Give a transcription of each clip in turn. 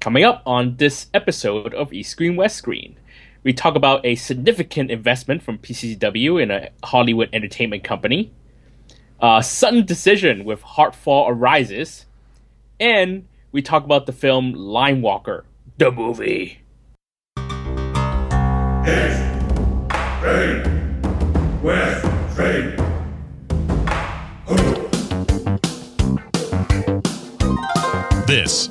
Coming up on this episode of East Screen West Screen, we talk about a significant investment from PCCW in a Hollywood entertainment company, a sudden decision with Heartfall Arises, and we talk about the film Line Walker, the movie. East, Screen, West, Screen. Oh. This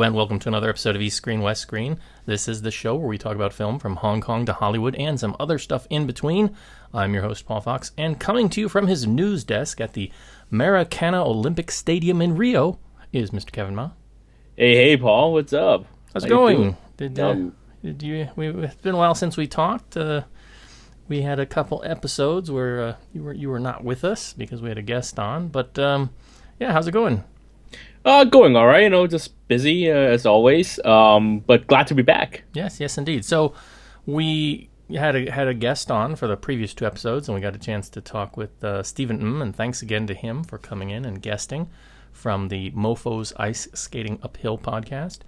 Hello, and welcome to another episode of East Screen West Screen. This is the show where we talk about film from Hong Kong to Hollywood and some other stuff in between. I'm your host, Paul Fox, and coming to you from his news desk at the Maracana Olympic Stadium in Rio is Mr. Kevin Ma. Hey, hey, Paul, what's up? How's it How going? Did, uh, Um, did you? We, it's been a while since we talked. Uh, we had a couple episodes where uh, you were you were not with us because we had a guest on. But um, yeah, how's it going? Uh, going all right. You know, just busy uh, as always. Um, but glad to be back. Yes, yes, indeed. So we had a had a guest on for the previous two episodes, and we got a chance to talk with uh, Stephen M. And thanks again to him for coming in and guesting from the Mofo's Ice Skating Uphill podcast.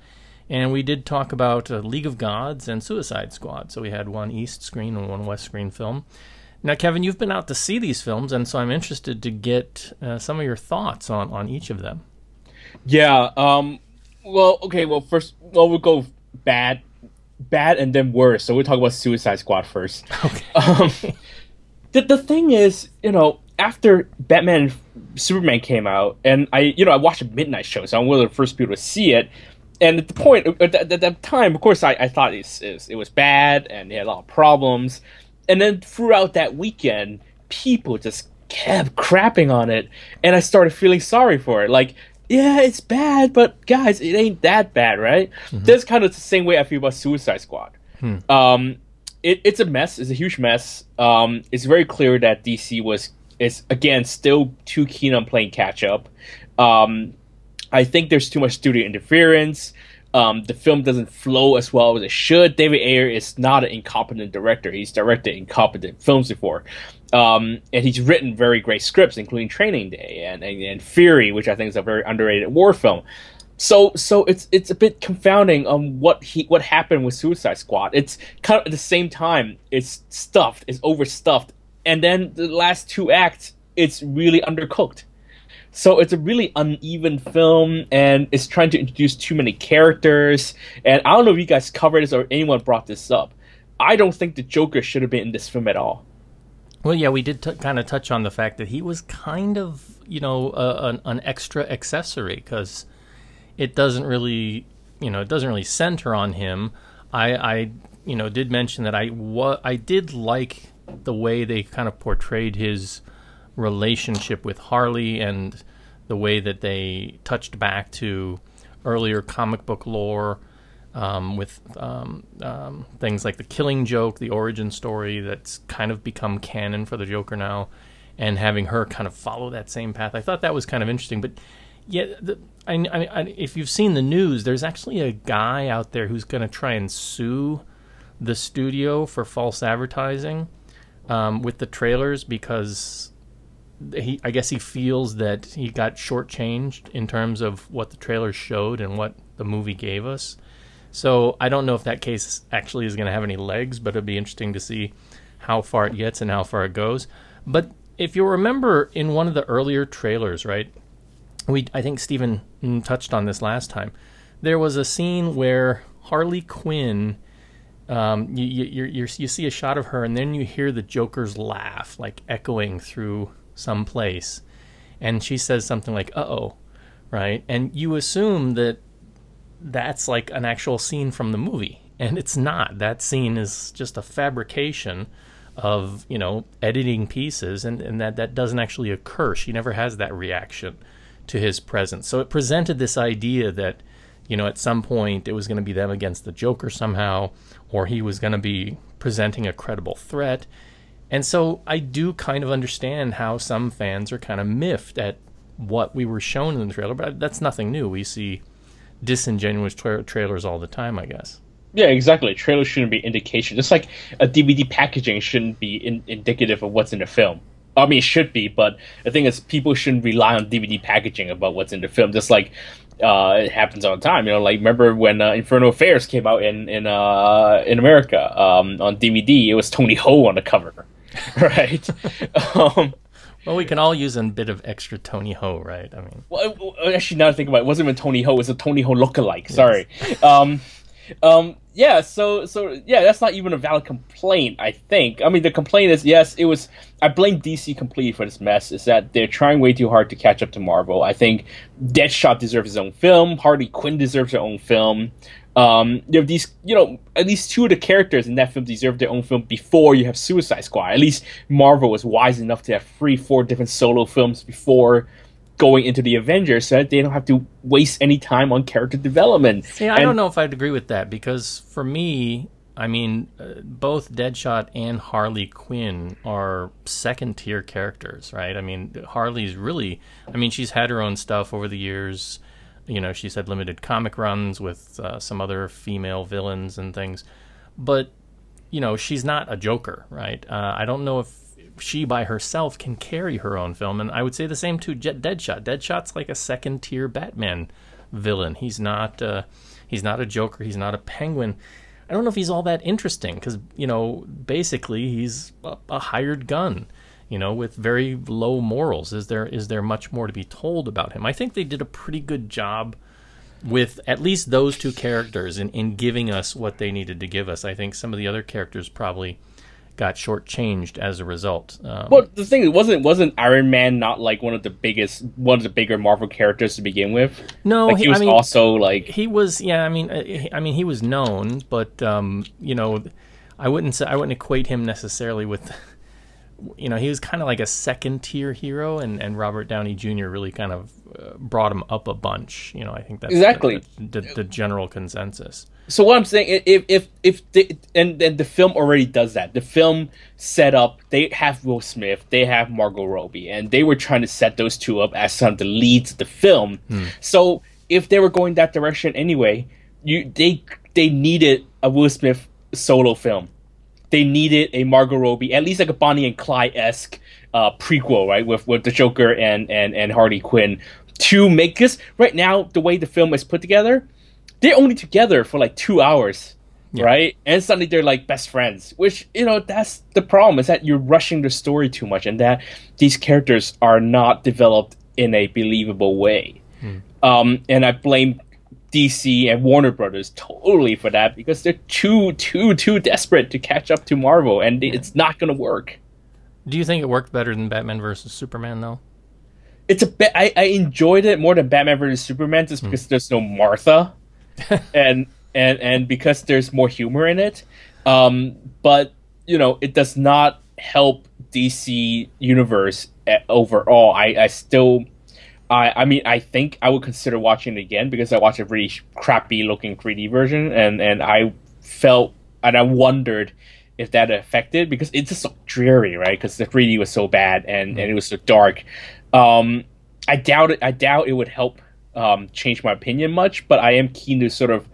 And we did talk about uh, League of Gods and Suicide Squad. So we had one East Screen and one West Screen film. Now, Kevin, you've been out to see these films, and so I'm interested to get uh, some of your thoughts on on each of them. Yeah. Um. Well, okay. Well, first, well, we'll go bad, bad, and then worse. So we'll talk about Suicide Squad first. Okay. Um, the the thing is, you know, after Batman and Superman came out, and I, you know, I watched a midnight show, so I'm one of the first people to see it. And at the point, at that, at that time, of course, I, I thought it was, it was bad, and it had a lot of problems. And then throughout that weekend, people just kept crapping on it, and I started feeling sorry for it. Like, yeah, it's bad, but guys, it ain't that bad, right? That's kind of the same way I feel about Suicide Squad. Um, it, it's a mess. It's a huge mess. Um, it's very clear that DC was is again still too keen on playing catch up. Um, I think there's too much studio interference. Um, the film doesn't flow as well as it should. David Ayer is not an incompetent director. He's directed incompetent films before. Um, and he's written very great scripts, including Training Day and, and, and Fury, which I think is a very underrated war film. So so it's it's a bit confounding on what he what happened with Suicide Squad. It's kind of at the same time it's stuffed, it's overstuffed, and then the last two acts it's really undercooked. So it's a really uneven film, and it's trying to introduce too many characters. And I don't know if you guys covered this or anyone brought this up. I don't think the Joker should have been in this film at all. Well, yeah, we did t- kind of touch on the fact that he was kind of, you know, an, an extra accessory because it doesn't really, you know, it doesn't really center on him. I, I you know, did mention that I wa- I did like the way they kind of portrayed his relationship with Harley and the way that they touched back to earlier comic book lore um, with um, um, things like the Killing Joke, the origin story that's kind of become canon for the Joker now, and having her kind of follow that same path. I thought that was kind of interesting. But yet, the, I, I, I, if you've seen the news, there's actually a guy out there who's going to try and sue the studio for false advertising um, with the trailers because he, I guess he feels that he got shortchanged in terms of what the trailers showed and what the movie gave us. So I don't know if that case actually is going to have any legs, but it'd be interesting to see how far it gets and how far it goes. But if you remember in one of the earlier trailers, right? We I think Stephen mm, touched on this last time. There was a scene where Harley Quinn um, you, you, you're, you see a shot of her, and then you hear the Joker's laugh, like echoing through some place. And she says something like, uh oh, right? And you assume that that's like an actual scene from the movie. And it's not. That scene is just a fabrication of, you know, editing pieces, and, and that, that doesn't actually occur. She never has that reaction to his presence. So it presented this idea that, you know, at some point it was going to be them against the Joker somehow, or he was going to be presenting a credible threat. And so I do kind of understand how some fans are kind of miffed at what we were shown in the trailer, but that's nothing new. We see disingenuous tra- trailers all the time, I guess. Yeah, exactly. Trailers shouldn't be indication. Just like a DVD packaging shouldn't be in, indicative of what's in the film. I mean, it should be, but the thing is, people shouldn't rely on DVD packaging about what's in the film. Just like uh, it happens all the time. You know, like remember when uh, Infernal Affairs came out in in uh, in America um, on DVD? It was Tony Ho on the cover, right? um, well, we can all use a bit of extra Tony Ho, right? I mean, well, actually, now to think about it, it wasn't even Tony Ho; it was a Tony Ho lookalike. Yes. Sorry. Um, um, yeah, so so yeah, that's not even a valid complaint. I think. I mean, the complaint is yes, it was. I blame DC completely for this mess. Is that they're trying way too hard to catch up to Marvel. I think Deadshot deserves his own film. Harley Quinn deserves her own film. Um, you have these, you know, at least two of the characters in that film deserve their own film before you have Suicide Squad. At least Marvel was wise enough to have three, four different solo films before going into the Avengers so that they don't have to waste any time on character development. See, I and, don't know if I'd agree with that because for me, I mean, uh, both Deadshot and Harley Quinn are second tier characters, right? I mean, Harley's really, I mean, she's had her own stuff over the years. You know, she's had limited comic runs with uh, some other female villains and things. But, you know, she's not a Joker, right? Uh, I don't know if she by herself can carry her own film. And I would say the same to Jet Deadshot. Deadshot's like a second tier Batman villain. He's not uh, he's not a Joker. He's not a Penguin. I don't know if he's all that interesting because you know basically he's a, a hired gun. You know, with very low morals. Is there is there much more to be told about him? I think they did a pretty good job with at least those two characters in, in giving us what they needed to give us. I think some of the other characters probably got shortchanged as a result. Um, well, the thing wasn't wasn't Iron Man not like one of the biggest, one of the bigger Marvel characters to begin with. No, like, he, he was I mean, also like he was. Yeah, I mean, uh, I mean, he was known, but um, you know, I wouldn't say I wouldn't equate him necessarily with. You know, he was kind of like a second tier hero, and, and Robert Downey Jr. really kind of uh, brought him up a bunch. You know, I think that's exactly the, the, the general consensus. So what I'm saying, if if if the, and and the film already does that. The film set up. They have Will Smith. They have Margot Robbie, and they were trying to set those two up as some of the leads of the film. Hmm. So if they were going that direction anyway, you they they needed a Will Smith solo film. They needed a Margot Robbie, at least like a Bonnie and Clyde esque uh, prequel, right, with with the Joker and and and Harley Quinn to make this. Right now, the way the film is put together they're only together for like two hours, yeah. right? And suddenly they're like best friends, which you know that's the problem is that you're rushing the story too much, and that these characters are not developed in a believable way. Hmm. Um, and I blame DC and Warner Brothers totally for that because they're too, too, too desperate to catch up to Marvel, and yeah. it's not going to work. Do you think it worked better than Batman versus Superman, though? It's a bit. I, I enjoyed it more than Batman versus Superman just hmm. because there's no Martha. and and and because there's more humor in it. Um, but you know, it does not help DC universe overall. I I still. I, I mean, I think I would consider watching it again because I watched a really crappy looking 3D version, and, and I felt and I wondered if that affected because it's just so dreary, right? Because the 3D was so bad and, mm-hmm. and it was so dark. Um, I doubt it. I doubt it would help um, change my opinion much, but I am keen to sort of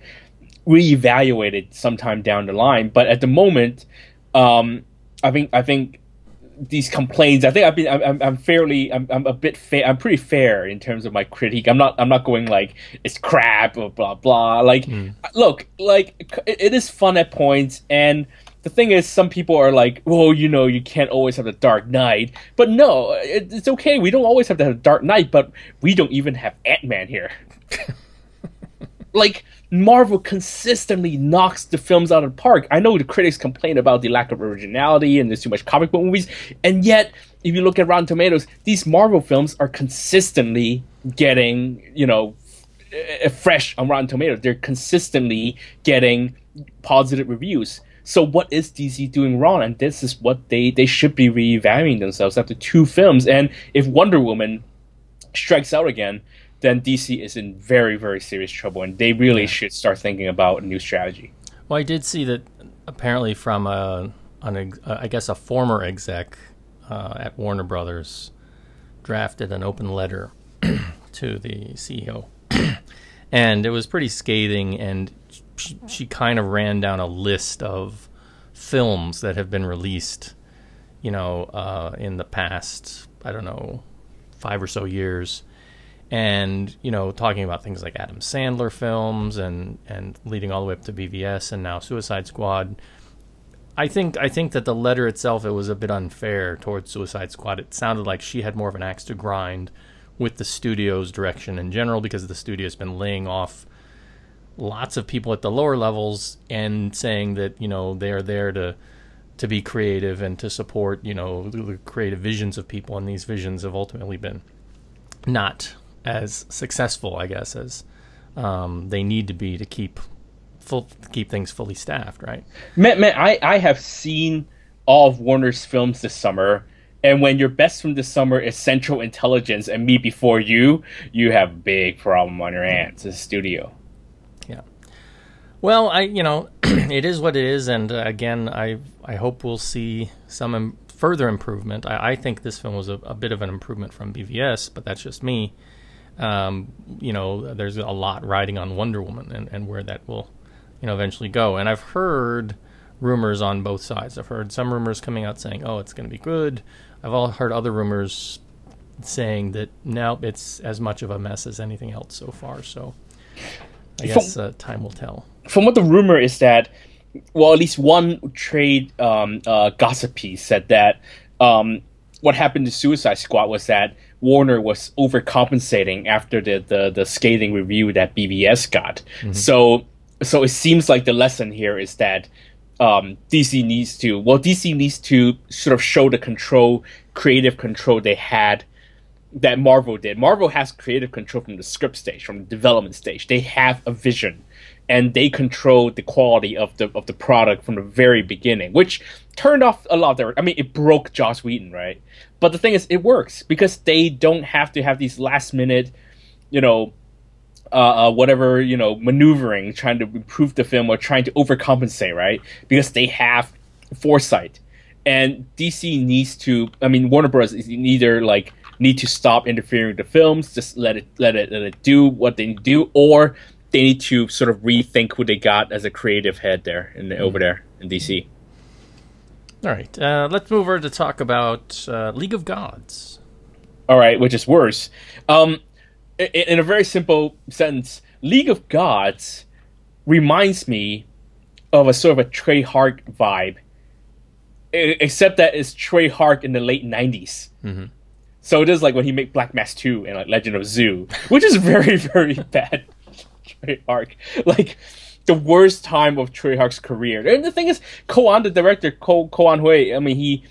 reevaluate it sometime down the line. But at the moment, um, I think I think these complaints. I think I've been. I'm, I'm fairly. I'm, I'm a bit fair. I'm pretty fair in terms of my critique. I'm not. I'm not going like it's crap or blah blah. Like, mm. look, like it, it is fun at points, and the thing is, some people are like, well, you know, you can't always have the Dark Knight. But no, it, it's okay. We don't always have to have a Dark Knight, but we don't even have Ant Man here. like, Marvel consistently knocks the films out of the park. I know the critics complain about the lack of originality and there's too much comic book movies, and yet, if you look at Rotten Tomatoes, these Marvel films are consistently getting, you know, fresh on Rotten Tomatoes. They're consistently getting positive reviews. So what is DC doing wrong? And this is what they they should be reevaluating themselves after two films. And if Wonder Woman strikes out again, then DC is in very very serious trouble, and they really should start thinking about a new strategy. Well, I did see that apparently from a, an, uh, I guess a former exec uh, at Warner Brothers drafted an open letter to the CEO, and it was pretty scathing. And she, she kind of ran down a list of films that have been released, you know, uh, in the past. I don't know, five or so years and you know talking about things like Adam Sandler films and and leading all the way up to BVS and now Suicide Squad. I think I think that the letter itself it was a bit unfair towards Suicide Squad. It sounded like she had more of an axe to grind with the studio's direction in general because the studio's been laying off lots of people at the lower levels and saying that you know they're there to to be creative and to support you know the creative visions of people and these visions have ultimately been not as successful, I guess, as um, they need to be to keep full keep things fully staffed, right? Man, man, I I have seen all of Warner's films this summer, and when your best film this summer is Central Intelligence and Me Before You, you have a big problem on your hands as a studio. Yeah. Well, I you know it is what it is, and uh, again, I I hope we'll see some Im- further improvement. I, I think this film was a, a bit of an improvement from BVS, but that's just me um, you know, there's a lot riding on Wonder Woman and, and where that will, you know, eventually go. And I've heard rumors on both sides. I've heard some rumors coming out saying, "Oh, it's going to be good." I've all heard other rumors saying that now it's as much of a mess as anything else so far. So I guess uh, time will tell. From what the rumor is that, well, at least one trade um, uh, gossip piece said that um, what happened to Suicide Squad was that Warner was overcompensating after the, the, the scathing review that BVS got. Mm-hmm. So so it seems like the lesson here is that um, DC needs to well DC needs to sort of show the control, creative control they had that Marvel did. Marvel has creative control from the script stage, from the development stage. They have a vision and they control the quality of the of the product from the very beginning, which turned off a lot of their. I mean, it broke Joss Whedon, right? But the thing is, it works because they don't have to have these last minute, you know, uh, uh, whatever you know, maneuvering, trying to improve the film or trying to overcompensate, right? Because they have foresight, and DC needs to. I mean, Warner Bros. is either like need to stop interfering with the films, just let it let it let it do what they do, or they need to sort of rethink who they got as a creative head there in the, mm. over there in DC. All right, uh, let's move over to talk about uh, League of Gods. All right, which is worse. Um, in, in a very simple sentence, League of Gods reminds me of a sort of a Tsui Tsui Hark vibe, except that it's Tsui Tsui Hark in the late 90s. Mm-hmm. So it is like when he made Black Mask 2 and like Legend of Zu, which is very, very bad. Tsui Hark. Like the worst time of Tsui Hark's career. And the thing is, Ko-an, the director, Ko Ko-an Hui, I mean, he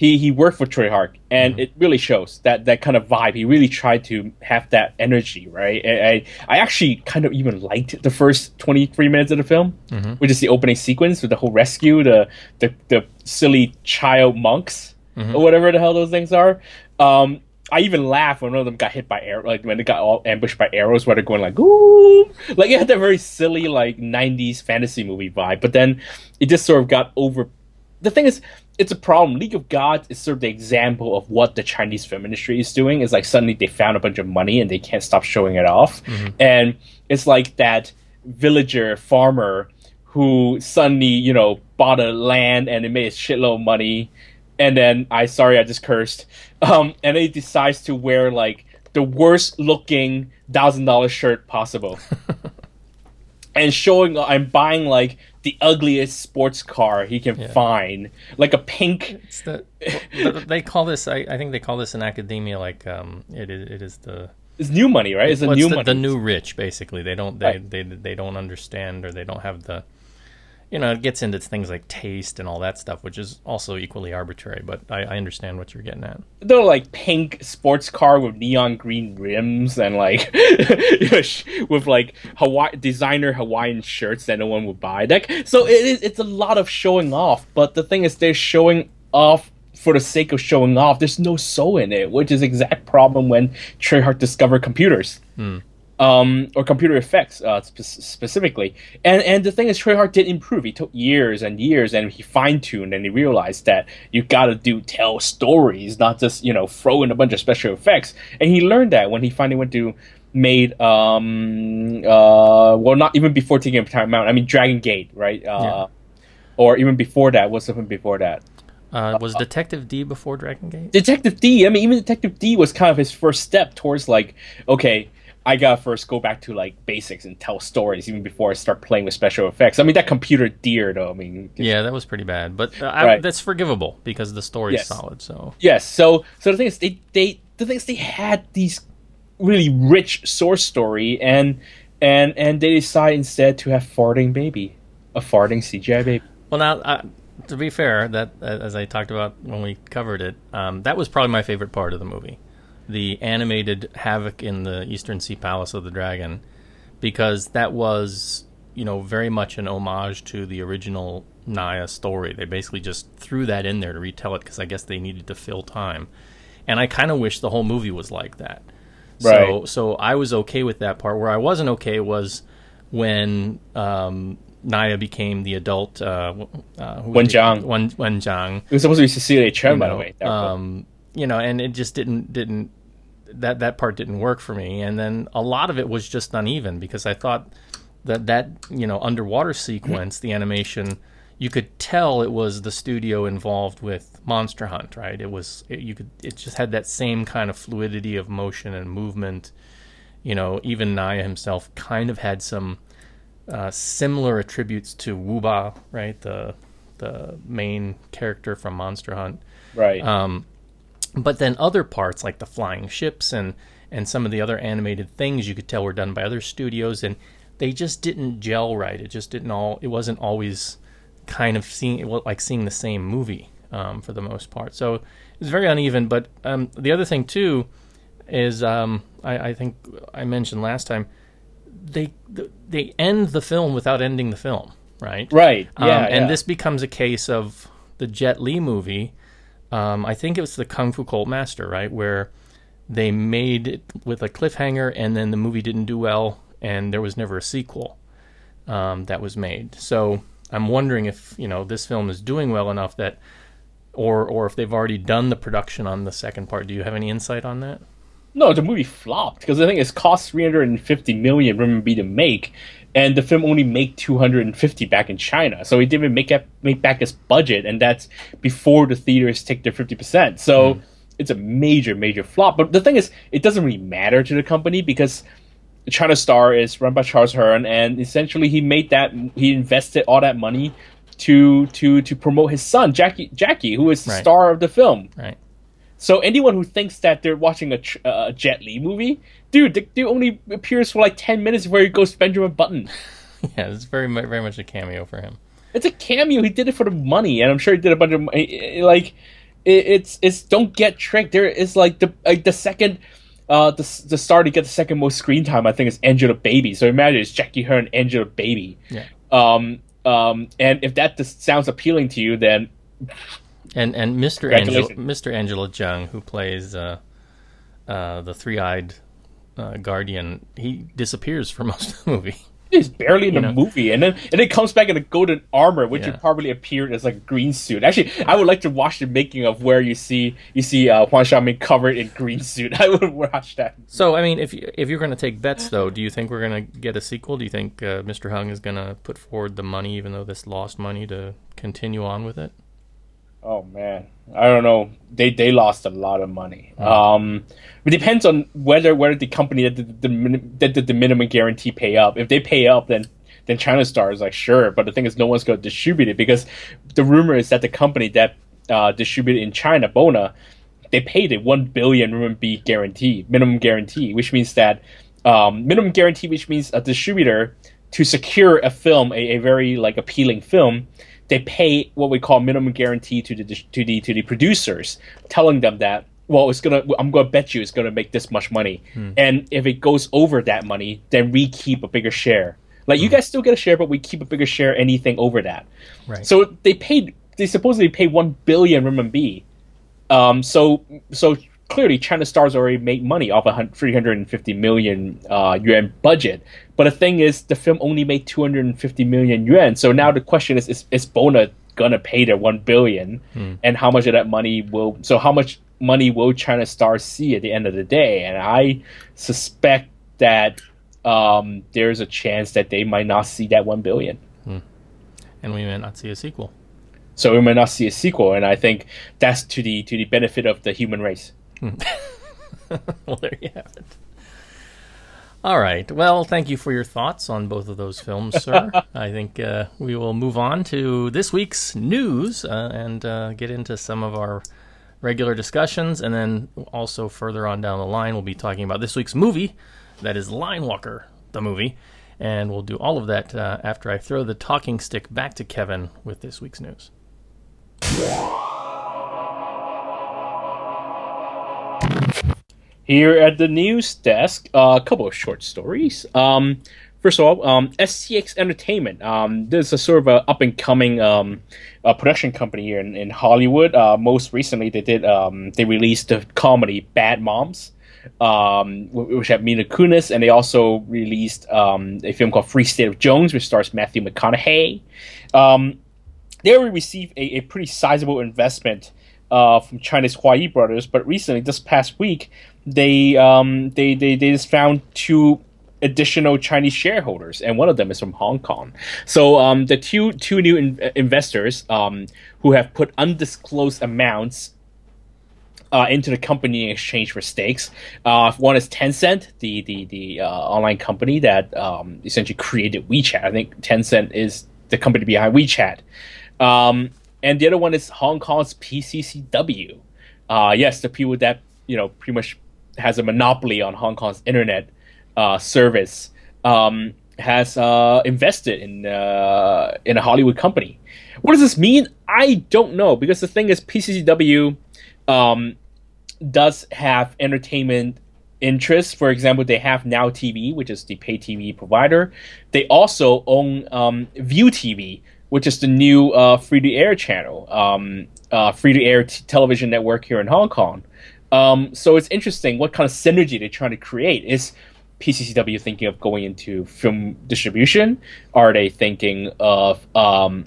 he he worked for Tsui Hark, and mm-hmm. it really shows that that kind of vibe. He really tried to have that energy, right? I I, I actually kind of even liked the first twenty three minutes of the film, mm-hmm. which is the opening sequence with the whole rescue, the the the silly child monks mm-hmm. or whatever the hell those things are. Um, I even laughed when one of them got hit by arrow, like when they got all ambushed by arrows, where they're going like ooh, like it had that very silly like '90s fantasy movie vibe. But then it just sort of got over. The thing is, it's a problem. League of Gods is sort of the example of what the Chinese film industry is doing. Is like suddenly they found a bunch of money and they can't stop showing it off, mm-hmm. and it's like that villager farmer who suddenly you know bought a land and it made a shitload of money and then I sorry I just cursed. Um, and he decides to wear like the worst looking thousand dollar shirt possible, and showing I'm buying like the ugliest sports car he can yeah. find, like a pink. It's the, they call this. I, I think they call this in academia like um, it is. It is the. It's new money, right? It's the new the, money. The new rich, basically. They don't. They, right. they, they they don't understand or they don't have the you know, it gets into things like taste and all that stuff, which is also equally arbitrary. But I, I understand what you're getting at. They're like pink sports car with neon green rims and like with like Hawaii designer Hawaiian shirts that no one would buy. Like, so it is. It's a lot of showing off. But the thing is, they're showing off for the sake of showing off. There's no soul in it, which is exact problem when Tsui Hark discovered computers. Hmm. Um, or computer effects uh, spe- specifically, and and the thing is, Tsui Hark did improve. He took years and years, and he fine tuned, and he realized that you got to do tell stories, not just you know throw in a bunch of special effects. And he learned that when he finally went to made um uh well not even before taking time out. I mean Dragon Gate, right? Uh, Yeah. Or even before that, what's something before that? Uh, was Detective Dee before Dragon Gate? Detective Dee. I mean, even Detective Dee was kind of his first step towards like, okay, I gotta first go back to like basics and tell stories even before I start playing with special effects. I mean, that computer deer though. I mean, Yeah, that was pretty bad, but uh, I, Right. that's forgivable because the story's Yes. solid. So Yes. So so the thing is, they they the thing is they had these really rich source story and and and they decide instead to have farting baby, a farting CGI baby. Well, now uh, to be fair, that uh, as I talked about when we covered it, um, that was probably my favorite part of the movie, the animated havoc in the Eastern Sea Palace of the Dragon, because that was you know very much an homage to the original Nezha story. They basically just threw that in there to retell it because I guess they needed to fill time, and I kind of wish the whole movie was like that. So Right. so I was okay with that part. Where I wasn't okay was when um, Nezha became the adult. Uh, uh, Wen? Zhang. Wen, Wen Zhang. It was supposed to be Cecilia Chen, you by the way. Um, you know, and it just didn't didn't that that part didn't work for me. And then a lot of it was just uneven because I thought that that you know underwater sequence, the animation, you could tell it was the studio involved with Monster Hunt, right? It was it, you could it just had that same kind of fluidity of motion and movement. You know, even Nezha himself kind of had some uh, similar attributes to Wuba, right? The the main character from Monster Hunt right. um, but then other parts like the flying ships and and some of the other animated things you could tell were done by other studios and they just didn't gel right it just didn't all it wasn't always kind of seeing it was like seeing the same movie um, for the most part so it was very uneven but um, the other thing too is um, I, I think I mentioned last time they they end the film without ending the film right right. um, Yeah. and yeah. this becomes a case of the Jet Li movie. Um, I think it was the Kung Fu Cult Master, right, where they made it with a cliffhanger, and then the movie didn't do well, and there was never a sequel um, that was made. So I'm wondering if you know this film is doing well enough that, or or if they've already done the production on the second part. Do you have any insight on that? No, the movie flopped because I think it's cost 350 million RMB to make, and the film only made 250 back in China. So it didn't make up, make back its budget, and that's before the theaters take their 50 percent. So hmm. it's a major, major flop. But the thing is, it doesn't really matter to the company because China Star is run by Charles Heung, and essentially he made that he invested all that money to to to promote his son Jackie Jackie, who is the Right. star of the film. Right. So anyone who thinks that they're watching a, uh, a Jet Li movie, dude, the dude only appears for like ten minutes where he goes Benjamin Button. Yeah, it's very very much a cameo for him. It's a cameo. He did it for the money, and I'm sure he did a bunch of like. It's it's don't get tricked. There is like the like the second. Uh, the, the star to get the second most screen time, I think, is Angela Baby. So imagine it's Jackie Heung, Angela Baby. Yeah. Um, um, and if that sounds appealing to you, then And and Mr. Angela Mr. Angela Jung, who plays uh, uh, the three-eyed uh, guardian, he disappears for most of the movie. he's barely in the know. movie, and then and it comes back in a golden armor, which Yeah. probably appeared as like a green suit. Actually, I would like to watch the making of where you see you see uh, Huang Xiaoming covered in green suit. I would watch that. So, I mean, if you- if you're going to take bets, though, do you think we're going to get a sequel? Do you think uh, Mr. Hung is going to put forward the money, even though this lost money, to continue on with it? Oh man, I don't know. They they lost a lot of money. Um, it depends on whether whether the company that did the, that did the minimum guarantee pay up. If they pay up, then then China Star is like sure. But the thing is, no one's going to distribute it because the rumor is that the company that uh, distributed in China, Bona, they paid a one billion RMB guarantee, minimum guarantee, which means that um, minimum guarantee, which means a distributor to secure a film, a, a very like appealing film, they pay what we call minimum guarantee to the to the to the producers, telling them that well, it's gonna I'm gonna bet you it's gonna make this much money, and if it goes over that money, then we keep a bigger share. Like you guys still get a share, but we keep a bigger share anything over that. Right. So they paid. They supposedly paid one billion renminbi Um, so so clearly, China Stars already made money off a 350 million uh, yuan budget. But the thing is, the film only made 250 million yuan. So now the question is: Is, is Bona gonna pay their one billion? Hmm. And how much of that money will? So how much money will China Star see at the end of the day? And I suspect that um, there's a chance that they might not see that one billion. Hmm. And we may not see a sequel. So we might not see a sequel, and I think that's to the to the benefit of the human race. Hmm. well, there you have it. All right. Well, thank you for your thoughts on both of those films, sir. I think uh, we will move on to this week's news uh, and uh, get into some of our regular discussions. And then also further on down the line, we'll be talking about this week's movie that is Line Walker, the movie. And we'll do all of that uh, after I throw the talking stick back to Kevin with this week's news. Here at the news desk, uh, a couple of short stories. Um, first of all, um, STX Entertainment. Um, this is a sort of a up and coming um, uh, production company here in, in Hollywood. Uh, most recently, they did um, they released the comedy Bad Moms, um, which had Mila Kunis, and they also released um, a film called Free State of Jones, which stars Matthew McConaughey. They already received a, a pretty sizable investment uh, from China's Huayi brothers, but recently, this past week, they um, they, they they just found two additional Chinese shareholders, and one of them is from Hong Kong. So um, the two two new in- investors um, who have put undisclosed amounts uh, into the company in exchange for stakes. Uh, one is Tencent, the the the uh, online company that um, essentially created WeChat. I think Tencent is the company behind WeChat. Um, and the other one is Hong Kong's PCCW. Uh, yes, the people that you know pretty much has a monopoly on Hong Kong's internet uh, service um, has uh, invested in uh, in a Hollywood company. What does this mean? I don't know because the thing is PCCW um, does have entertainment interests. For example, they have Now TV, which is the pay TV provider. They also own um, ViuTV, which is the new uh, free to air channel, um, uh, free to air t- television network here in Hong Kong. Um, so it's interesting what kind of synergy they're trying to create. Is PCCW thinking of going into film distribution? Are they thinking of um,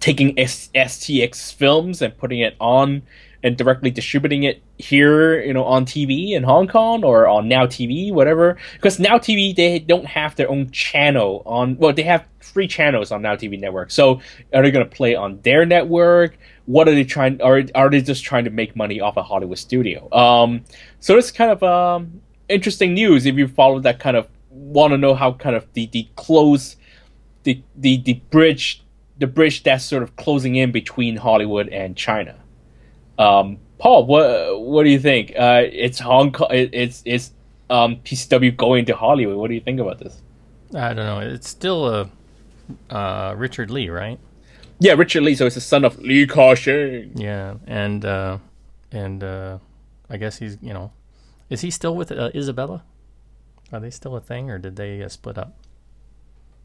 taking S- STX films and putting it on and directly distributing it here, you know, on TV in Hong Kong or on Now TV, whatever. Because Now TV they don't have their own channel on. Well, they have free channels on Now TV network. So are they going to play on their network? What are they trying? Are are they just trying to make money off a Hollywood studio? Um, so it's kind of um, interesting news if you follow that kind of want to know how kind of the the close the the the bridge the bridge that's sort of closing in between Hollywood and China. Um, Paul, what what do you think? Uh, it's Hong Kong. It, it's it's um, PCW going to Hollywood. What do you think about this? I don't know. It's still a uh, Richard Li, right? Yeah, Richard Li. So it's the son of Li Ka-shing. Yeah, and uh, and uh, I guess he's you know, is he still with uh, Isabella? Are they still a thing, or did they uh, split up?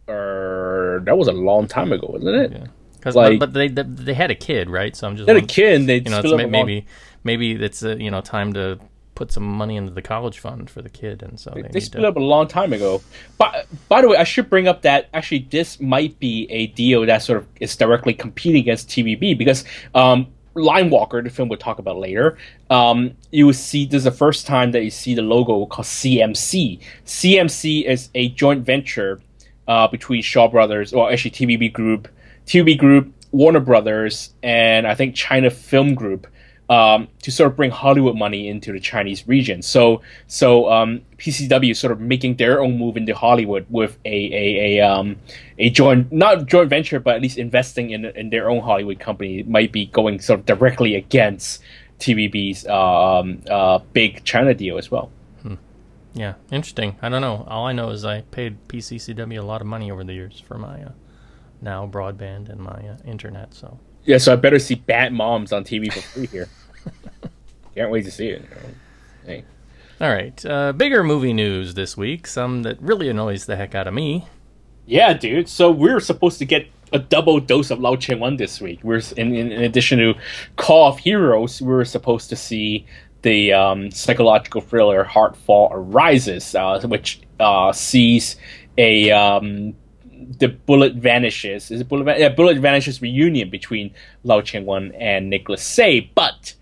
Uh, that was a long time ago, wasn't it? Yeah, because Like- but, but they, they they had a kid, right? So I'm just They had a kid. They You know, split it's up may- long- maybe maybe it's uh, you know time to put some money into the college fund for the kid, and so they, They split to. up a long time ago. But by the way, I should bring up that actually this might be a deal that sort of is directly competing against TVB because um, Line Walker, the film we'll talk about later, um, you will see this is the first time that you see the logo called CMC. CMC is a joint venture uh, between Shaw Brothers, or actually TVB Group, TVB Group, Warner Brothers, and I think China Film Group um, to sort of bring Hollywood money into the Chinese region. So, so um, PCW sort of making their own move into Hollywood with a a, a, um, a joint not joint venture, but at least investing in in their own Hollywood company. It might be going sort of directly against TVB's um, uh, big China deal as well. Yeah, interesting. I don't know. All I know is I paid PCCW a lot of money over the years for my uh, now broadband and my uh, internet. So Yeah, so I better see Bad Moms on TV for free here. Can't wait to see it. Hey. all right, uh, bigger movie news this week. Some that really annoys the heck out of me. Yeah, dude. So we're supposed to get a double dose of Lau Ching Wan this week. We're in, in, in addition to Call of Heroes, we are supposed to see the um, psychological thriller Heartfall Arises, uh, which uh, sees a um, the Bullet Vanishes. Is it Bullet? Van- yeah, Bullet Vanishes reunion between Lau Ching Wan and Nicholas Tse, but.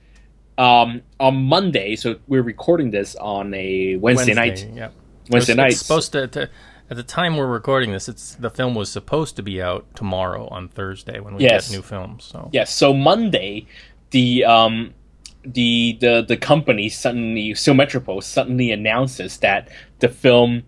Um, on Monday, so we're recording this on a Wednesday, night. Yeah. Wednesday It's- night. It's supposed to, to. At the time we're recording this, it's the film was supposed to be out tomorrow on Thursday when we Yes. get new films. So Yes. So Monday, the um, the the the company suddenly, Metropole suddenly announces that the film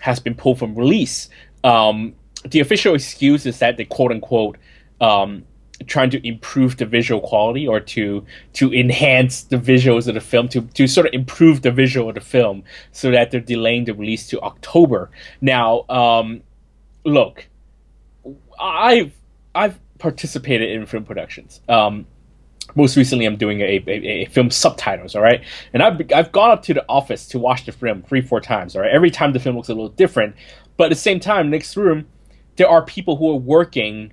has been pulled from release. Um, the official excuse is that they quote unquote um, trying to improve the visual quality or to to enhance the visuals of the film to to sort of improve the visual of the film so that they're delaying the release to October. Now, um, look, I've I've participated in film productions. Um, most recently, I'm doing a, a, a film subtitles. All right, and I've I've gone up to the office to watch the film three four times. All right, every time the film looks a little different, but at the same time, next room, there are people who are working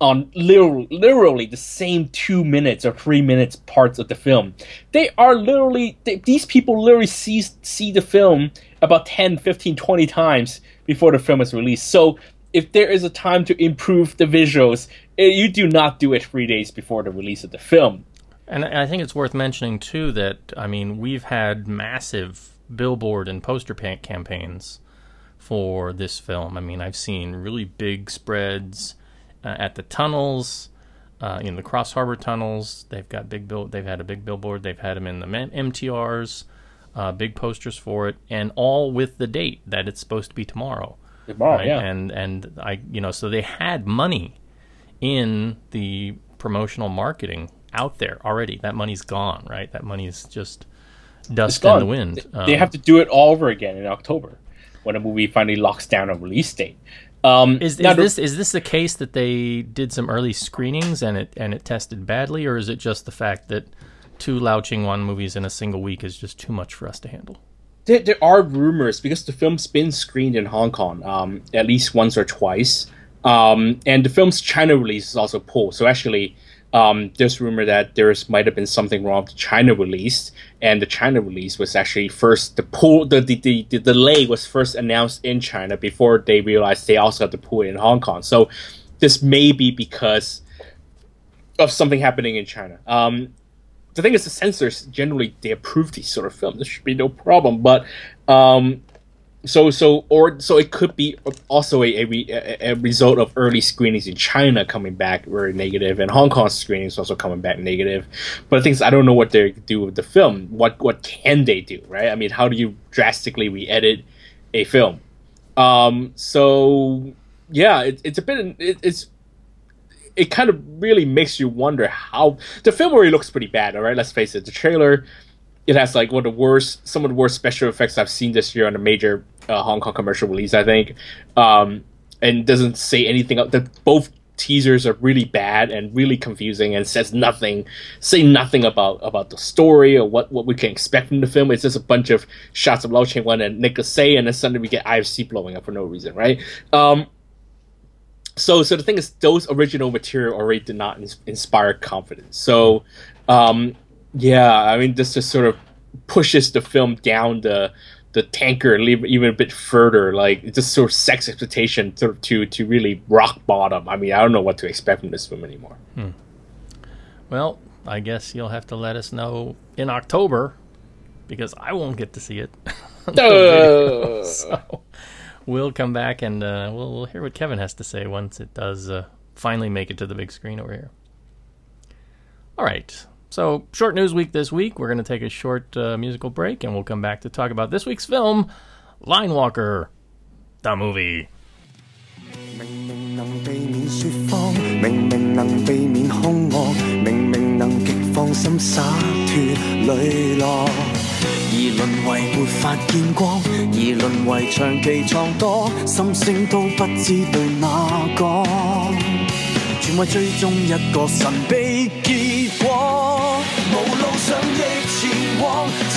on literally, literally the same two minutes or three minutes parts of the film. They are literally, they, these people literally see, see the film about 10, 15, 20 times before the film is released. So if there is a time to improve the visuals, eh, you do not do it three days before the release of the film. And I think it's worth mentioning too that I mean we've had massive billboard and poster pa- campaigns for this film. I mean I've seen really big spreads uh, at the tunnels, uh, in the Cross Harbor tunnels. They've got big bill. They've had a big billboard. They've had them in the M- MTRs, uh, big posters for it, and all with the date that it's supposed to be tomorrow. Tomorrow, right? yeah. And and I you know so they had money in the promotional marketing out there already. That money's gone, right? That money is just dust in the wind. They- they Um, have to do it all over again in October when a movie finally locks down a release date. Um, Is, is this is this the case that they did some early screenings and it and it tested badly, or is it just the fact that two Lau Ching Wan movies in a single week is just too much for us to handle? there, there are rumors because the film's been screened in Hong Kong um, at least once or twice, um, and the film's China release is also pulled. So actually, um, there's rumor that there's might have been something wrong with the China release, and the China release was actually first the pull the the, the, the delay was first announced in China before they realized they also had to pull it in Hong Kong. So this may be because of something happening in China. Um, the thing is, the censors generally they approve these sort of films. There should be no problem. But um, so so or so it could be also a, a, a, result of early screenings in China coming back very negative, and Hong Kong screenings also coming back negative. But the thing is, I don't know what they do with the film. What what can they do, right? I mean, how do you drastically re-edit a film? Um, so yeah, it, it's a bit. It, it's it kind of really makes you wonder how the film already looks pretty bad. All right, let's face it. The trailer, it has like one of the worst, some of the worst special effects I've seen this year on a major uh, Hong Kong commercial release. I think, um, and doesn't say anything. The both teasers are really bad and really confusing and says nothing, say nothing about about the story or what what we can expect from the film. It's just a bunch of shots of Lau Ching Wan and Nicholas Tse, and then suddenly we get IFC blowing up for no reason, right? Um, so so the thing is those original material already did not ins- inspire confidence so um yeah i mean this just sort of pushes the film down the the tanker even a bit further like it's just sort of sex expectation to to to really rock bottom i mean i don't know what to expect from this film anymore Well, I guess you'll have to let us know in October because I won't get to see it. Uh, so we'll come back and uh, we'll, we'll hear what Kevin has to say once it does uh, finally make it to the big screen over here. All right. So, short news week this week. We're going to take a short uh, musical break and we'll come back to talk about this week's film, Line Walker, the movie. 明明能避免说谎，明明能避免凶恶，明明能极放心洒脱磊落，而沦为没法见光，而沦为长期藏躲，心声都不知对哪讲，全为追踪一个神秘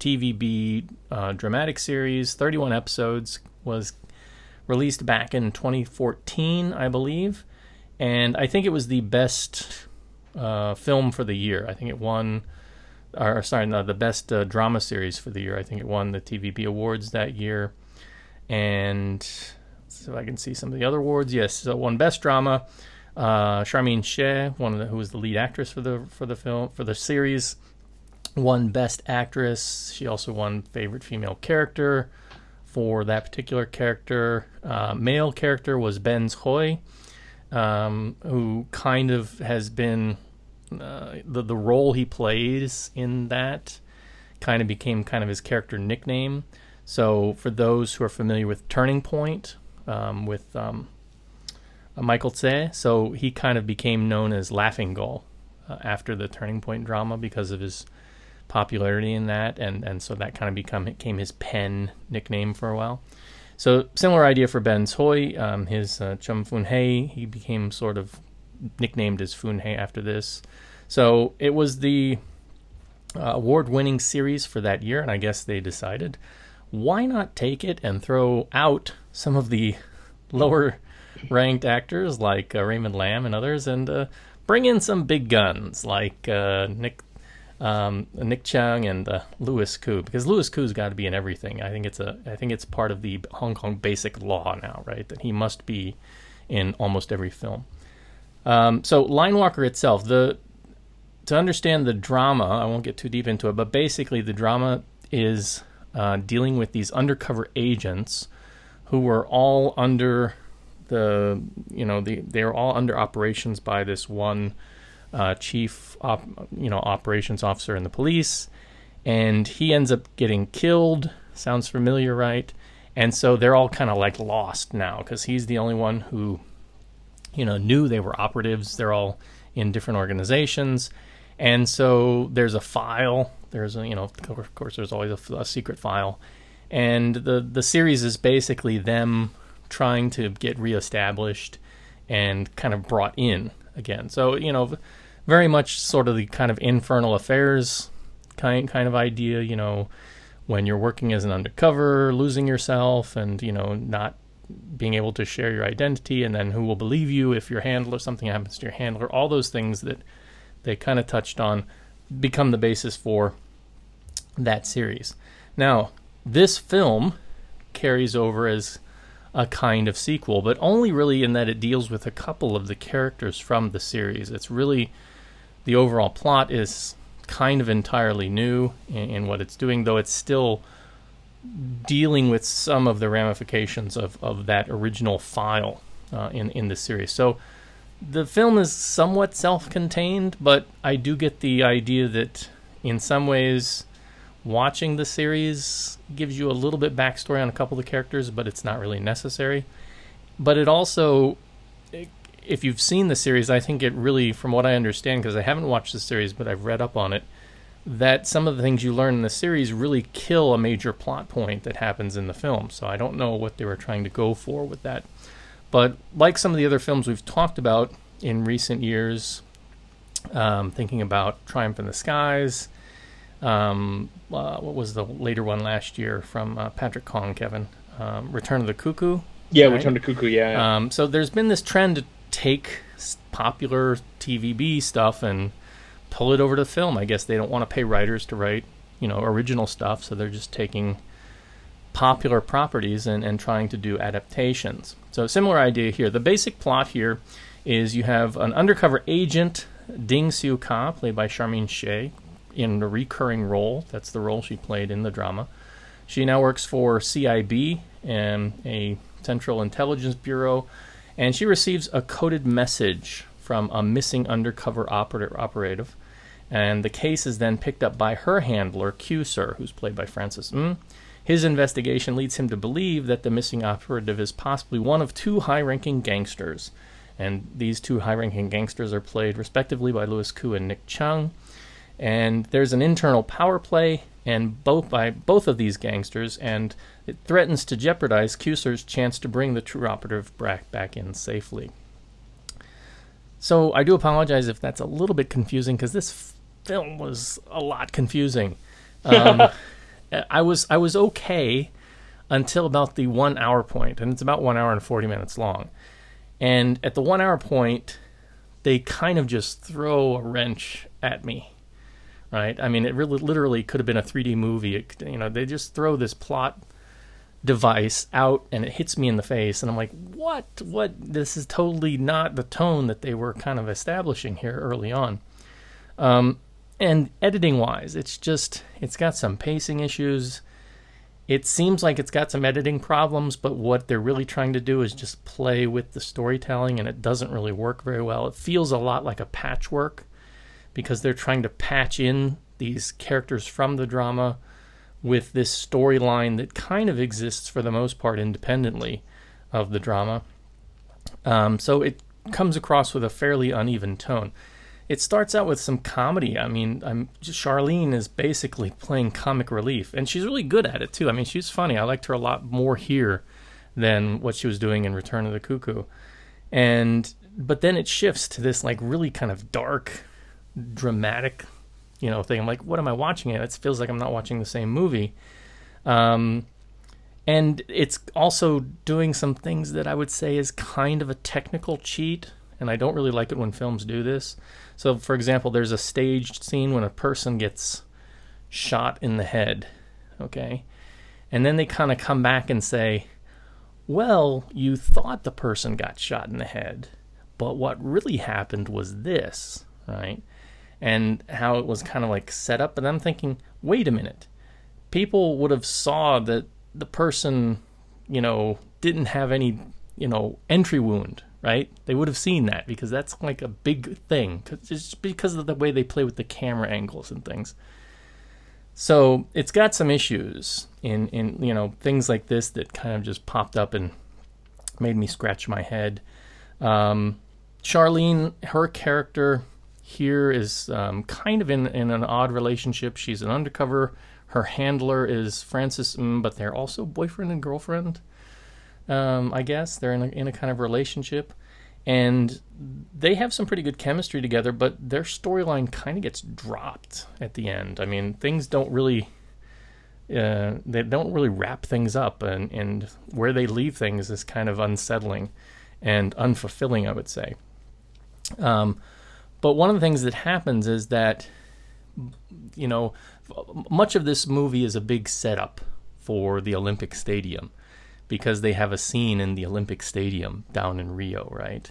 TVB uh, dramatic series, 31 episodes, was released back in 2014, I believe. And I think it was the best uh, film for the year. I think it won, or sorry, no, the best uh, drama series for the year. I think it won the TVB awards that year. And so I can see some of the other awards. Yes, so won best drama. Uh, Charmaine Sheh, one the, who was the lead actress for the for the film for the series, won best actress. She also won favorite female character for that particular character. Uh, male character was Benz Hui, um, who kind of has been uh, the the role he plays in that kind of became kind of his character nickname. So for those who are familiar with Turning Point, um, with um, Michael Tse, so he kind of became known as Laughing Gor uh, after the Turning Point drama because of his popularity in that, and and so that kind of become became his pen nickname for a while. So similar idea for Ben Toy, um, his uh, Chum Fun Hei, he became sort of nicknamed as Fun Hei after this. So it was the uh, award-winning series for that year, and I guess they decided why not take it and throw out some of the lower-ranked actors like uh, Raymond Lam and others, and uh, bring in some big guns like uh, Nick um, Nick Cheung and uh, Louis Koo, because Louis Koo's got to be in everything. I think it's a I think it's part of the Hong Kong basic law now, right? That he must be in almost every film. Um, so Line Walker itself, the to understand the drama, I won't get too deep into it, but basically the drama is uh, dealing with these undercover agents who were all under the, you know, the, they were all under operations by this one uh, chief, op, you know, operations officer in the police, and he ends up getting killed. Sounds familiar, right? And so they're all kind of like lost now because he's the only one who you know, knew they were operatives. They're all in different organizations, and so there's a file. There's a, you know, of course, there's always a, a secret file, and the the series is basically them trying to get reestablished and kind of brought in again. So you know, very much sort of the kind of infernal affairs kind kind of idea. You know, when you're working as an undercover, losing yourself, and you know, not being able to share your identity and then who will believe you if your handler something happens to your handler all those things that they kind of touched on become the basis for that series now this film carries over as a kind of sequel but only really in that it deals with a couple of the characters from the series it's really the overall plot is kind of entirely new in, in what it's doing though it's still dealing with some of the ramifications of, of that original file uh, in in the series. So the film is somewhat self-contained, but I do get the idea that in some ways watching the series gives you a little bit backstory on a couple of the characters, but it's not really necessary. But it also if you've seen the series, I think it really, from what I understand, because I haven't watched the series, but I've read up on it, that some of the things you learn in the series really kill a major plot point that happens in the film. So I don't know what they were trying to go for with that. But like some of the other films we've talked about in recent years, um, thinking about Triumph in the Skies, um, uh, what was the later one last year from uh, Patrick Kong, Kevin? Um, Return of the Cuckoo. Yeah, right? Return to Cuckoo. Yeah. Um, so there's been this trend to take popular TVB stuff and pull it over to film. I guess they don't want to pay writers to write, you know, original stuff, so they're just taking popular properties and, and trying to do adaptations. So similar idea here. The basic plot here is you have an undercover agent, Ding Siu Ka, played by Charmaine Sheh, in a recurring role. That's the role she played in the drama. She now works for CIB, and a Central Intelligence Bureau, and she receives a coded message from a missing undercover operative. And the case is then picked up by her handler, Q Sir, who's played by Francis Ng. His investigation leads him to believe that the missing operative is possibly one of two high ranking gangsters. And these two high ranking gangsters are played respectively by Louis Koo and Nick Cheung. and there's an internal power play and both by both of these gangsters and it threatens to jeopardize Q Sir's chance to bring the true operative back back in safely. So I do apologize if that's a little bit confusing because this f- film was a lot confusing. Um, I was I was okay until about the one hour point, and it's about one hour and forty minutes long. And at the one hour point, they kind of just throw a wrench at me, right? I mean, it really literally could have been a 3D movie. It, you know, they just throw this plot device out and it hits me in the face and I'm like, "What? What? This is totally not the tone that they were kind of establishing here early on." Um, and editing wise, it's just it's got some pacing issues. It seems like it's got some editing problems, but what they're really trying to do is just play with the storytelling and it doesn't really work very well. It feels a lot like a patchwork because they're trying to patch in these characters from the drama with this storyline that kind of exists for the most part independently of the drama. Um, so it comes across with a fairly uneven tone. It starts out with some comedy. I mean, I'm, Charlene is basically playing comic relief, and she's really good at it too. I mean, she's funny. I liked her a lot more here than what she was doing in Return of the Cuckoo. And but then it shifts to this like really kind of dark, dramatic, you know, thing. I'm like, what am I watching? It feels like I'm not watching the same movie. Um, and it's also doing some things that I would say is kind of a technical cheat, and I don't really like it when films do this. So, for example, there's a staged scene when a person gets shot in the head, okay? And then they kind of come back and say, well, you thought the person got shot in the head, but what really happened was this, right? And how it was kind of like set up. And I'm thinking, wait a minute. People would have saw that the person, you know, didn't have any, you know, entry wound, right? They would have seen that because that's like a big thing. Just because of the way they play with the camera angles and things. So it's got some issues in, in you know things like this that kind of just popped up and made me scratch my head. Um, Charlene, her character here is um, kind of in, in an odd relationship. She's an undercover. Her handler is Francis, mm, but they're also boyfriend and girlfriend. Um, I guess they're in a, in a kind of relationship, and they have some pretty good chemistry together. But their storyline kind of gets dropped at the end. I mean, things don't really uh, they don't really wrap things up, and, and where they leave things is kind of unsettling and unfulfilling, I would say. Um, but one of the things that happens is that, you know, much of this movie is a big setup for the Olympic Stadium because they have a scene in the Olympic Stadium down in Rio, right?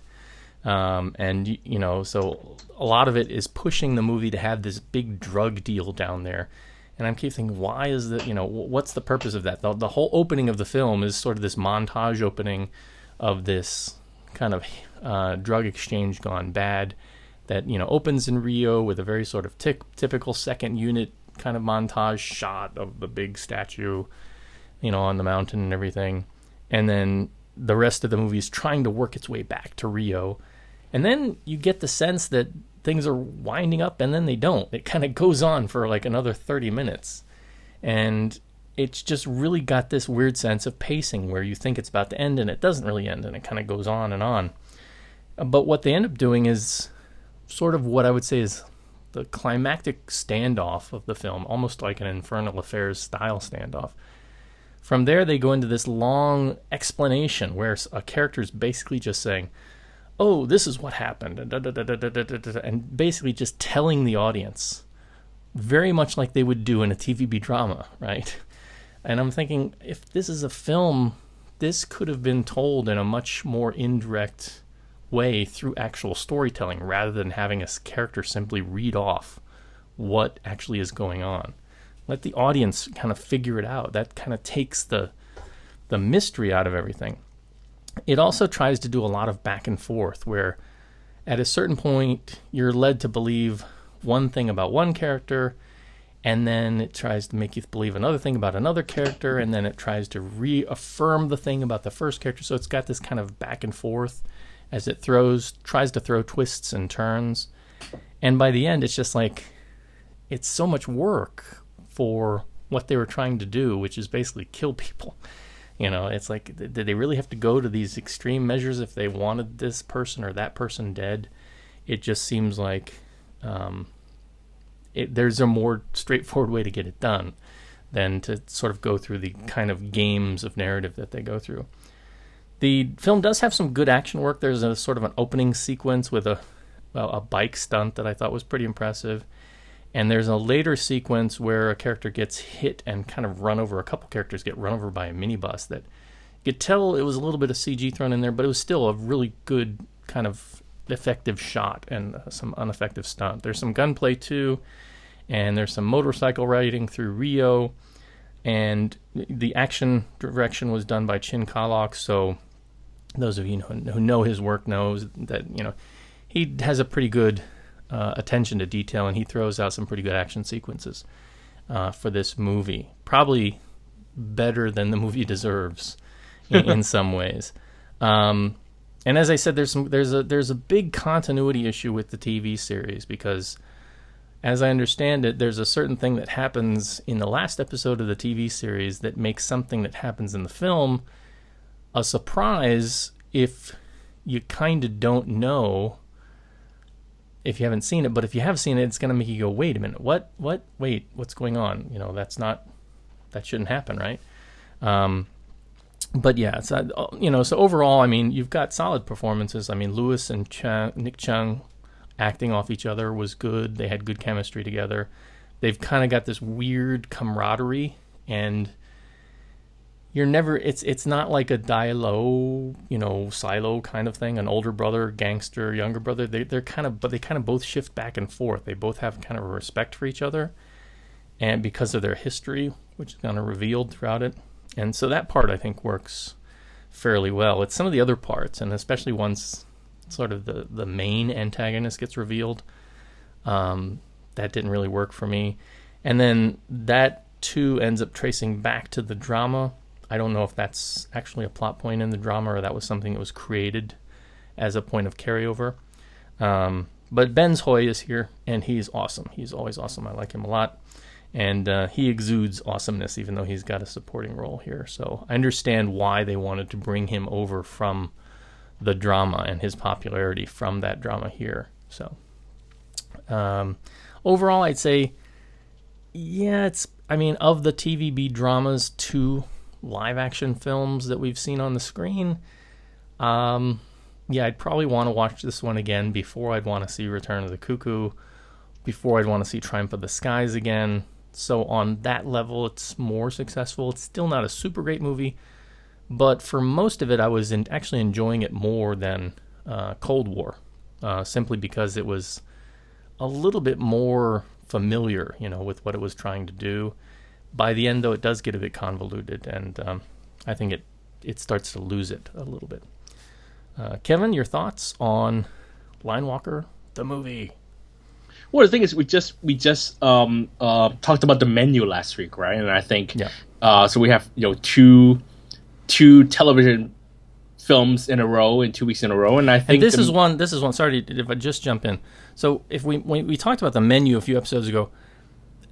Um, and you know, so a lot of it is pushing the movie to have this big drug deal down there. And I'm keep thinking, why is the you know what's the purpose of that? The, the whole opening of the film is sort of this montage opening of this kind of uh, drug exchange gone bad that you know opens in Rio with a very sort of tic- typical second unit kind of montage shot of the big statue, you know, on the mountain and everything, and then the rest of the movie is trying to work its way back to Rio, and then you get the sense that things are winding up, and then they don't. It kind of goes on for like another thirty minutes, and it's just really got this weird sense of pacing where you think it's about to end and it doesn't really end, and it kind of goes on and on. But what they end up doing is sort of what I would say is the climactic standoff of the film, almost like an Infernal Affairs style standoff. From there, they go into this long explanation where a character is basically just saying, Oh, this is what happened, and, da, da, da, and basically just telling the audience, very much like they would do in a TVB drama, right? And I'm thinking, if this is a film, this could have been told in a much more indirect way through actual storytelling rather than having a character simply read off what actually is going on. Let the audience kind of figure it out. That kind of takes the the mystery out of everything. It also tries to do a lot of back and forth where at a certain point you're led to believe one thing about one character and then it tries to make you believe another thing about another character and then it tries to reaffirm the thing about the first character so it's got this kind of back and forth as it throws tries to throw twists and turns and by the end it's just like it's so much work for what they were trying to do, which is basically kill people. You know, it's like, did they really have to go to these extreme measures if they wanted this person or that person dead? It just seems like um, it, there's a more straightforward way to get it done than to sort of go through the kind of games of narrative that they go through. The film does have some good action work. There's a sort of an opening sequence with a well, a bike stunt that I thought was pretty impressive. And there's a later sequence where a character gets hit and kind of run over. A couple characters get run over by a minibus that you could tell it was a little bit of CG thrown in there, but it was still a really good kind of effective shot and uh, some ineffective stunt. There's some gunplay too, and there's some motorcycle riding through Rio, and the action direction was done by Chin Ka-lok. So those of you who know his work knows that you know he has a pretty good uh, attention to detail, and he throws out some pretty good action sequences uh, for this movie. Probably better than the movie deserves in, in some ways. Um, and as I said, there's some there's a there's a big continuity issue with the TV series because, as I understand it, there's a certain thing that happens in the last episode of the TV series that makes something that happens in the film a surprise if you kind of don't know if you haven't seen it. But if you have seen it, it's going to make you go, wait a minute, what, what, wait, what's going on? You know, that's not, that shouldn't happen, right? Um, but yeah, so you know, so overall, I mean, you've got solid performances. I mean, Louis and Nick Cheung acting off each other was good. They had good chemistry together. They've kind of got this weird camaraderie, and you're never it's it's not like a dialogue you know silo kind of thing an older brother gangster younger brother. They, they're kind of but they kind of both shift back and forth. They both have kind of a respect for each other and because of their history which is kind of revealed throughout it. And so that part i think works fairly well. It's some of the other parts and especially once sort of the the main antagonist gets revealed um, that didn't really work for me. And then that too ends up tracing back to the drama I don't know if that's actually a plot point in the drama or that was something that was created as a point of carryover. Um, but Benz Hui is here, and he's awesome. He's always awesome. I like him a lot. And uh, he exudes awesomeness, even though he's got a supporting role here. So I understand why they wanted to bring him over from the drama and his popularity from that drama here. So um, overall, I'd say, yeah, it's, I mean, of the TVB dramas, two live action films that we've seen on the screen, um, yeah, I'd probably want to watch this one again before I'd want to see Return of the Cuckoo, before I'd want to see Triumph of the Skies again. So on that level, it's more successful. It's still not a super great movie, but for most of it, I was in, actually enjoying it more than uh, Cold War, uh, simply because it was a little bit more familiar, you know, with what it was trying to do. By the end, though, it does get a bit convoluted, and um, I think it it starts to lose it a little bit. Uh, Kevin, your thoughts on Line Walker, the movie? Well, the thing is, we just we just um, uh, talked about the menu last week, right? And I think Yeah. uh, so. We have you know two two television films in a row in two weeks in a row, and I think And this the- is one. This is one. Sorry if I just jump in. So if we when we talked about the menu a few episodes ago,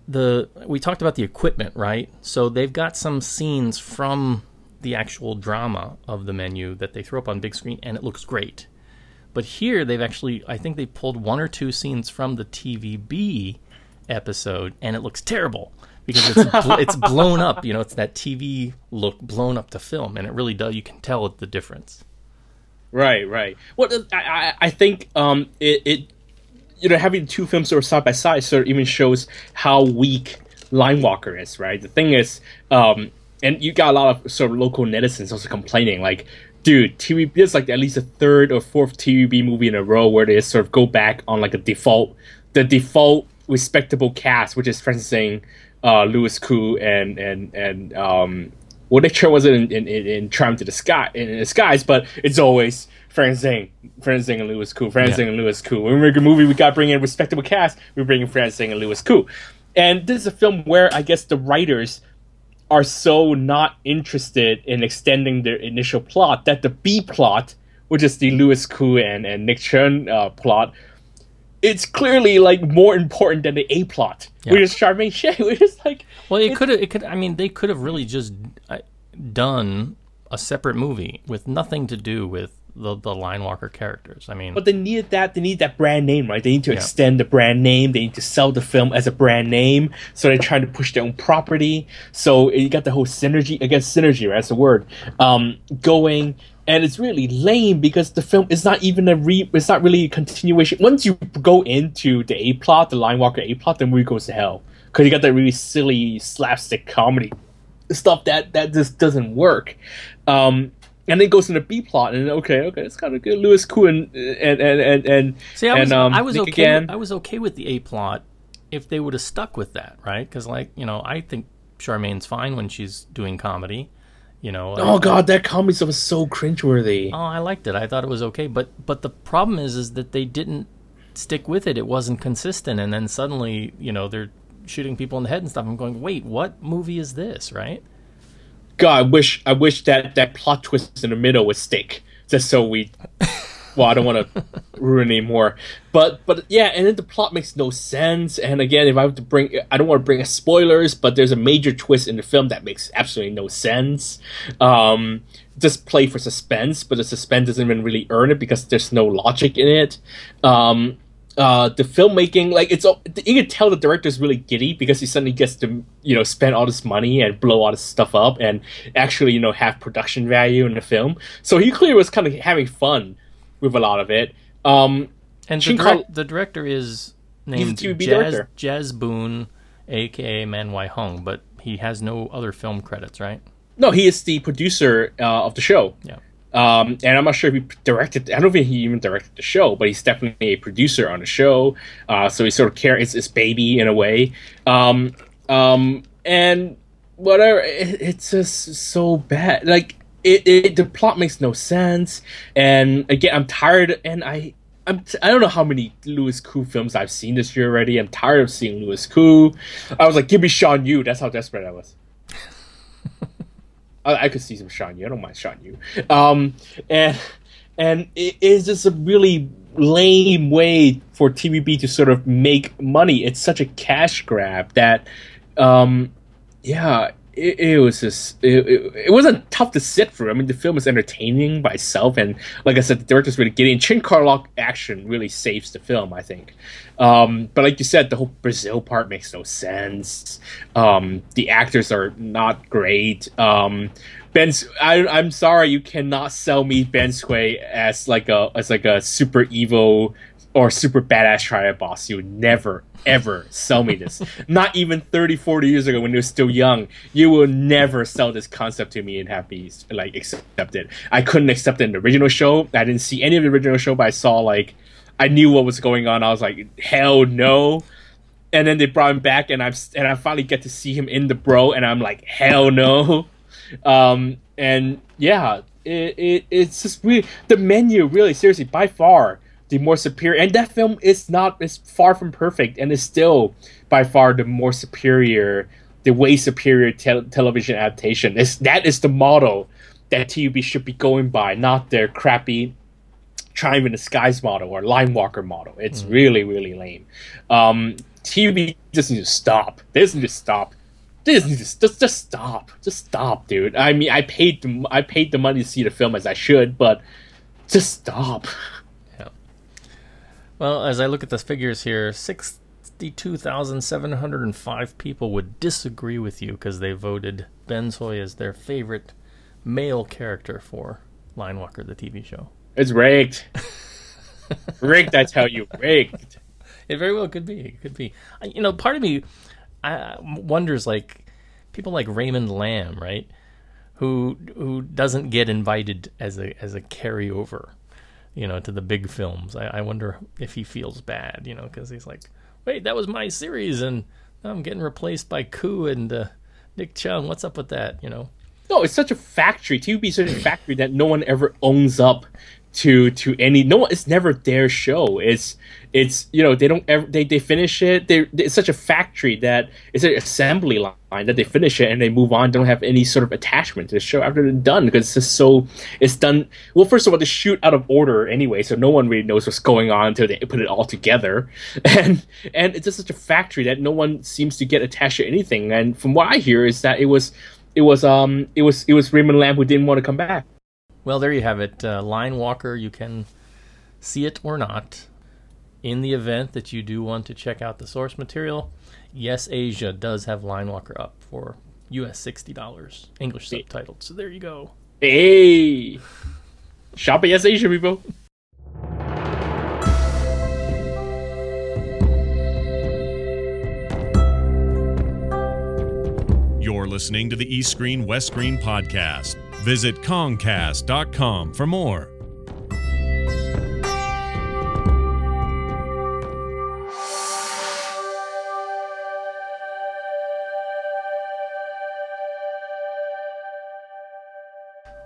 the we talked about the equipment, right? So they've got some scenes from the actual drama of the menu that they throw up on big screen, and it looks great. But here they've actually, I think they pulled one or two scenes from the TVB episode, and it looks terrible because it's bl- it's blown up. You know, it's that TV look blown up to film, and it really does. You can tell the difference. Right, right. Well, I, I, I think um, it, it, you know, having two films sort of side by side sort of even shows how weak Line Walker is, right? The thing is, um, and you got a lot of sort of local netizens also complaining, like, dude, TV, is like at least a third or fourth TVB movie in a row where they sort of go back on like a default, the default respectable cast, which is, for instance, uh, Louis Koo and and and um, well, Nick Choi wasn't in, in, in Triumph to the Sky in, in the skies, but it's always Francis Ng, Francis Ng and Louis Koo, Franz Yeah. Zing and Louis Koo. When we make a movie, we got to bring in a respectable cast. We bring in Francis Ng and Louis Koo, and this is a film where I guess the writers are so not interested in extending their initial plot that the B plot, which is the Louis Koo and, and Nick Cheung uh, plot, it's clearly like more important than the A plot. We're just Charmaine Sheh. We're just like Well, it could have. It could. I mean, they could have really just uh, done a separate movie with nothing to do with the the line walker characters. I mean, But they needed that. They need that brand name, right? They need to Yeah. extend the brand name. They need to sell the film as a brand name. So they're trying to push their own property. So you got the whole synergy. against synergy, right? That's the word. Um, going. And it's really lame because the film is not even a re. It's not really a continuation. Once you go into the A plot, the Line Walker A plot, the movie goes to hell because you got that really silly slapstick comedy stuff that that just doesn't work. Um, and then it goes into B plot, and okay, okay, it's kind of good. Louis Koo and and and and, and see, I was, and, um, I was Nick okay. again. I was okay with the A plot if they would have stuck with that, right? Because, like, you know, I think Charmaine's fine when she's doing comedy. You know. Oh god, that comedy stuff was so cringeworthy. Oh, I liked it. I thought it was okay, but but the problem is is that they didn't stick with it. It wasn't consistent, and then suddenly, you know, they're shooting people in the head and stuff. I'm going, wait, what movie is this? Right? God, I wish I wish that that plot twist in the middle would stick, just so we. Well, I don't want to ruin anymore, but but yeah, and then the plot makes no sense. And again, if I have to bring, I don't want to bring us spoilers, but there's a major twist in the film that makes absolutely no sense. Um, just play for suspense, but the suspense doesn't even really earn it because there's no logic in it. Um, uh, the filmmaking, like it's, all- you can tell the director's really giddy because he suddenly gets to, you know, spend all this money and blow all this stuff up and actually, you know, have production value in the film. So he clearly was kind of having fun with a lot of it. Um, And the, direct, the director is named Jazz, director. Jazz Boon, aka Man Wai Hung, but he has no other film credits, right? no, he is the producer uh, of the show. Yeah. Um, and I'm not sure if he directed. I don't think he even directed the show, but he's definitely a producer on the show. Uh, so he sort of carries his baby in a way. Um, um, and whatever, it, it's just so bad. Like it, it, the plot makes no sense. And again, I'm tired, and I. I'm t- I don't know how many Louis Koo films I've seen this year already. I'm tired of seeing Louis Koo. I was like, give me Shawn Yue. That's how desperate I was. I, I could see some Shawn Yue. I don't mind Shawn Yue. Um, and and it is just a really lame way for TVB to sort of make money. It's such a cash grab that, um, yeah, it, it was just it, it, it wasn't tough to sit through. I mean, the film is entertaining by itself, and like I said, the director's really getting Chin Ka-lok action really saves the film. I think, um, but like you said, the whole Brazil part makes no sense. Um, the actors are not great. Um, Ben, I, I'm sorry, you cannot sell me Benz Hui as like a as like a super evil or super badass triad boss. You would never ever sell me this. Not even 30, 40 years ago when you were still young, you will never sell this concept to me and have me like accept it. I couldn't accept it in the original show. I didn't see any of the original show, but I saw like I knew what was going on. I was like, hell no. And then they brought him back, and I'm and I finally get to see him in the bro, and I'm like, hell no. Um, and yeah, it, it it's just really the menu really seriously by far the more superior and that film is not is far from perfect and is still by far the more superior the way superior tel- television adaptation is that is the model that TVB should be going by not their crappy Triumph in the Skies model or Line Walker model. It's really, really lame. Um, TV just needs to stop. They just need to stop. They just just just stop. Just stop, dude. I mean, I paid the I paid the money to see the film as I should, but just stop. Well, as I look at the figures here, 62,705 people would disagree with you because they voted Benz Hui as their favorite male character for Line Walker, the TV show. It's rigged. rigged, I tell you, rigged. It very well could be. It could be. I- You know, part of me I, wonders like people like Raymond Lam, right? Who who doesn't get invited as a as a carryover, you know, to the big films. I, I wonder if he feels bad, you know, because he's like, wait, that was my series, and I'm getting replaced by Koo and uh, Nick Cheung. What's up with that? You know? No, it's such a factory. TVB is such a factory that no one ever owns up to to any no one it's never their show it's it's you know they don't ever they, they finish it they it's such a factory that it's an assembly line that they finish it and they move on don't have any sort of attachment to the show after they're done because it's just so it's done well first of all they shoot out of order anyway so no one really knows what's going on until they put it all together and and it's just such a factory that no one seems to get attached to anything and from what i hear is that it was it was um it was it was raymond lam who didn't want to come back Well, there you have it. Uh, Line Walker, you can see it or not. In the event that you do want to check out the source material, Yes Asia does have Line Walker up for US $60, English subtitled. So there you go. hey shop at yes asia people You're listening to the East Screen West Screen podcast. Visit Comcast.com for more.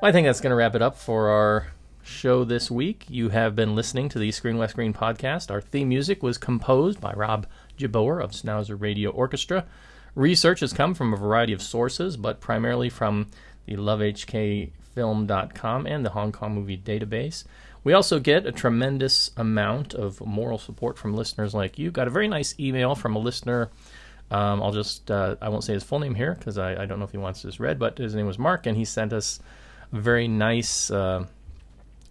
Well, I think that's going to wrap it up for our show this week. You have been listening to the Screen West Screen podcast. Our theme music was composed by Rob Jabor of Schnauzer Radio Orchestra. Research has come from a variety of sources, but primarily from the lovehkfilm.com and the Hong Kong Movie Database. We also get a tremendous amount of moral support from listeners like you. Got a very nice email from a listener. Um, I'll just, uh, I won't say his full name here because I, I don't know if he wants this read, but his name was Mark, and he sent us very nice, uh,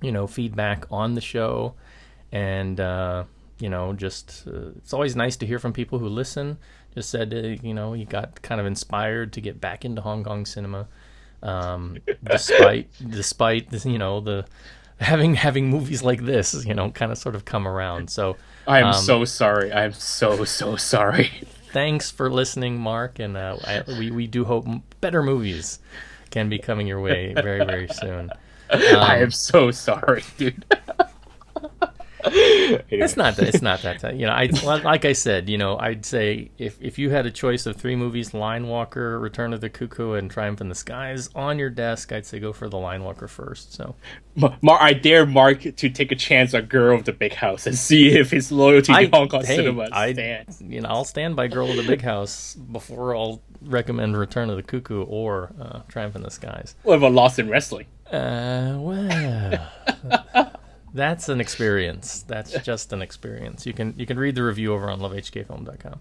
you know, feedback on the show, and uh, you know, just uh, it's always nice to hear from people who listen. Just said, uh, you know, you got kind of inspired to get back into Hong Kong cinema, um, despite despite this, you know the having having movies like this, you know, kind of sort of come around. So i am Um, so sorry. I am so so sorry. thanks for listening, Mark, and uh, I, we we do hope better movies can be coming your way very very soon. i Um, am so sorry dude It's not that. It's not that. You know, I like I said. You know, I'd say if if you had a choice of three movies, Line Walker, Return of the Cuckoo, and Triumph in the Skies on your desk, I'd say go for the Line Walker first. So Mar- I dare Mark to take a chance on Girl of the Big House and see if his loyalty I, to Hong Kong hey, cinema I, stands. you know, I'll stand by Girl of the Big House before I'll recommend Return of the Cuckoo or uh, Triumph in the Skies. What about Lost in Wrestling? Uh, well, that's an experience. That's just an experience. You can you can read the review over on lovehkfilm.com.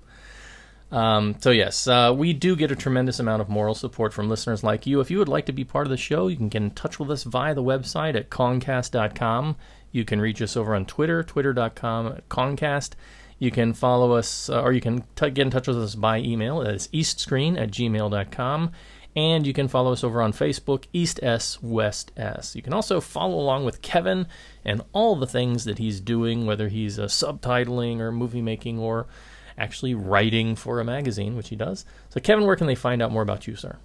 Um, so yes, uh, we do get a tremendous amount of moral support from listeners like you. If you would like to be part of the show, you can get in touch with us via the website at concast.com. You can reach us over on Twitter, twitter.com at concast. You can follow us, uh, or you can t- get in touch with us by email. It's eastscreen at gmail.com. And you can follow us over on Facebook, East S West S. You can also follow along with Kevin and all the things that he's doing, whether he's uh, subtitling or movie making or actually writing for a magazine, which he does. So, Kevin, where can they find out more about you, sir?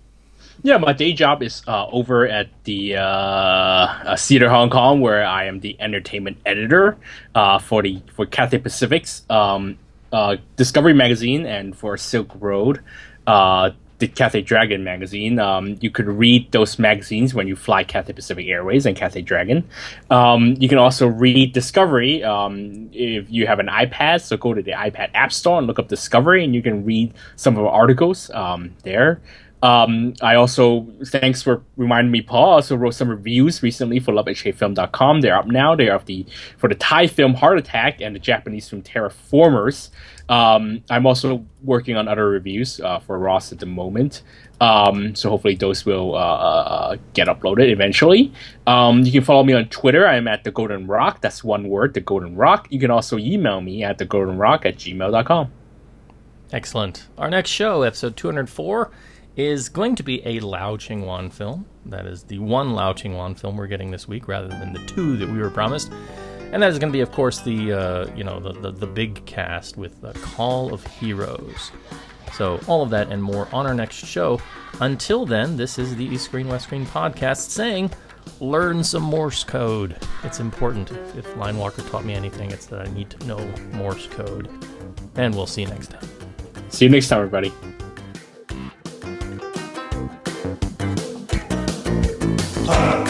Yeah, my day job is uh, over at the uh, uh, Theater Hong Kong, where I am the entertainment editor uh, for the for Cathay Pacific's um, uh, Discovery magazine and for Silk Road, uh, the Cathay Dragon magazine. Um, you could read those magazines when you fly Cathay Pacific Airways and Cathay Dragon. Um, you can also read Discovery um, if you have an iPad. So go to the iPad App Store and look up Discovery, and you can read some of our articles um, there. Um, I also, thanks for reminding me, Paul. I also wrote some reviews recently for lovehkfilm.com. They're up now. They're of the for the Thai film Heart Attack and the Japanese film Terra Formars. Um, I'm also working on other reviews uh, for Ross at the moment. Um, so hopefully those will uh, uh, get uploaded eventually. Um, you can follow me on Twitter. I'm at the Golden Rock. That's one word, the Golden Rock. You can also email me at the Golden Rock at gmail.com. Excellent. Our next show, episode 204, is going to be a Lau Ching Wan film. That is the one Lau Ching Wan film we're getting this week, rather than the two that we were promised and that is going to be, of course, the uh, you know the, the, the big cast with the Call of Heroes. So all of that and more on our next show. Until then, this is the East Screen West Screen podcast saying, learn some Morse code. It's important. If, if Line Walker taught me anything, it's that I need to know Morse code. And we'll see you next time. See you next time, everybody. Uh.